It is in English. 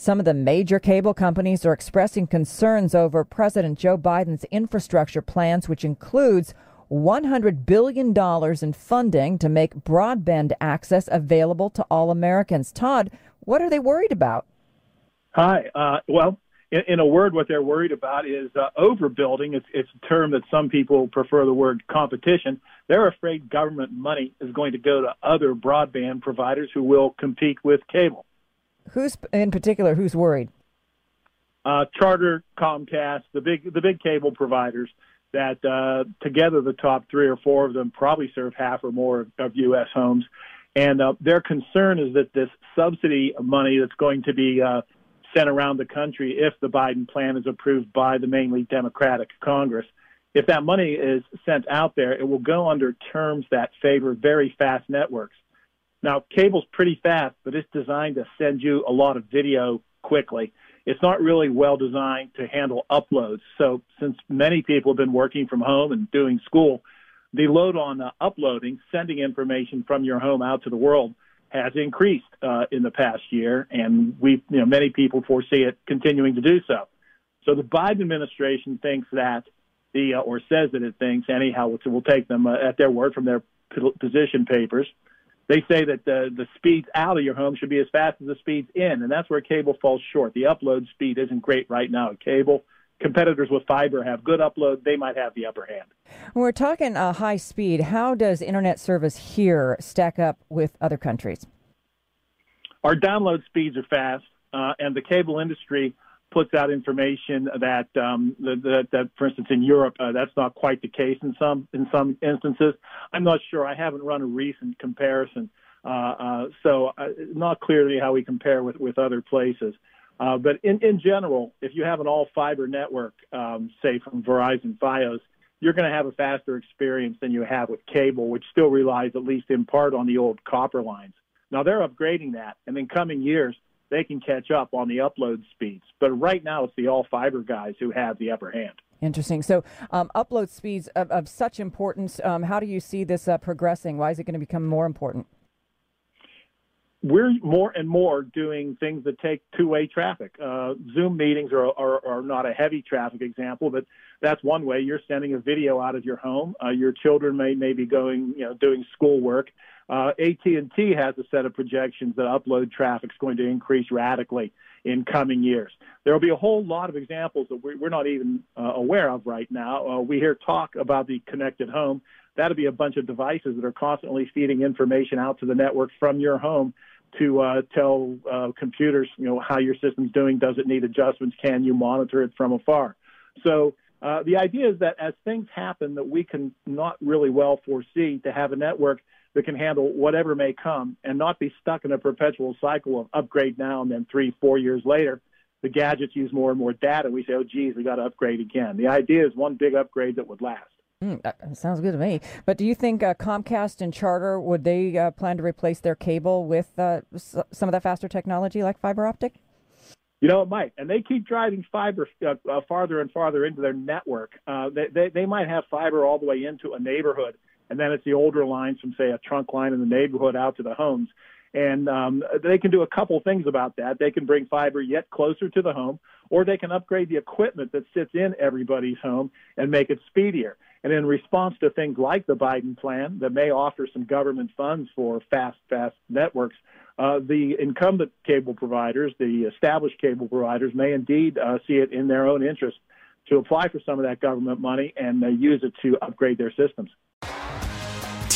Some of the major cable companies are expressing concerns over President Joe Biden's infrastructure plans, which includes $100 billion in funding to make broadband access available to all Americans. Todd, what are they worried about? Hi. Uh, well, in, in, a word, what they're worried about is uh, overbuilding. It's, it's a term that some people prefer the word competition. They're afraid government money is going to go to other broadband providers who will compete with cable. Who's in particular? Who's worried? Uh, Charter, Comcast, the big the big cable providers that uh, together the top three or four of them probably serve half or more of, U.S. homes, and uh, their concern is that this subsidy money that's going to be uh, sent around the country if the Biden plan is approved by the mainly Democratic Congress. If that money is sent out there, it will go under terms that favor very fast networks. Now, cable's pretty fast, but it's designed to send you a lot of video quickly. It's not really well designed to handle uploads. So, since many people have been working from home and doing school, the load on uh, uploading, sending information from your home out to the world has increased uh, in the past year, and we, you know, many people foresee it continuing to do so. So, the Biden administration thinks that the, uh, or says that it thinks, anyhow, we'll take them uh, at their word from their position papers they say that the the speeds out of your home should be as fast as the speeds in, and that's where cable falls short. The upload speed isn't great right now at cable. Competitors with fiber have good upload; they might have the upper hand. When we're talking uh, high speed, how does internet service here stack up with other countries? Our download speeds are fast, uh, and the cable industry puts out information that, um, that, that, for instance, in Europe, uh, that's not quite the case in some in some instances. I'm not sure. I haven't run a recent comparison, uh, uh, so uh, not clearly how we compare with with other places. Uh, but in, in general, if you have an all fiber network, um, say from Verizon Fios, you're going to have a faster experience than you have with cable, which still relies at least in part on the old copper lines. Now they're upgrading that, and in coming years, they can catch up on the upload speeds. But right now, it's the all fiber guys who have the upper hand. Interesting. So, um, upload speeds of, of such importance. Um, how do you see this uh, progressing? Why is it going to become more important? We're more and more doing things that take two-way traffic. Uh, Zoom meetings are, are, are, not a heavy traffic example, but that's one way. You're sending a video out of your home. Uh, your children may, may be going, you know, doing schoolwork. Uh, AT&T has a set of projections that upload traffic is going to increase radically in coming years. There will be a whole lot of examples that we're not even uh, aware of right now. Uh, we hear talk about the connected home. That'll be a bunch of devices that are constantly feeding information out to the network from your home to uh, tell uh, computers, you know, how your system's doing. Does it need adjustments? Can you monitor it from afar? So uh, the idea is that as things happen that we can not really well foresee, to have a network that can handle whatever may come and not be stuck in a perpetual cycle of upgrade now and then three, four years later, the gadgets use more and more data. We say, oh, geez, we got to upgrade again. The idea is one big upgrade that would last. Mm, that sounds good to me. But do you think uh, Comcast and Charter would they uh, plan to replace their cable with uh, some of that faster technology like fiber optic? You know, it might, and they keep driving fiber uh, uh, farther and farther into their network. Uh, they, they they might have fiber all the way into a neighborhood, and then it's the older lines from say a trunk line in the neighborhood out to the homes. And um, they can do a couple things about that. They can bring fiber yet closer to the home, or they can upgrade the equipment that sits in everybody's home and make it speedier. And in response to things like the Biden plan that may offer some government funds for fast, fast networks, uh, the incumbent cable providers, the established cable providers, may indeed uh, see it in their own interest to apply for some of that government money and uh, use it to upgrade their systems.